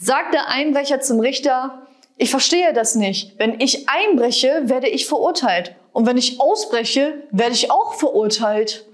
sagt der Einbrecher zum Richter, ich verstehe das nicht. Wenn ich einbreche, werde ich verurteilt. Und wenn ich ausbreche, werde ich auch verurteilt.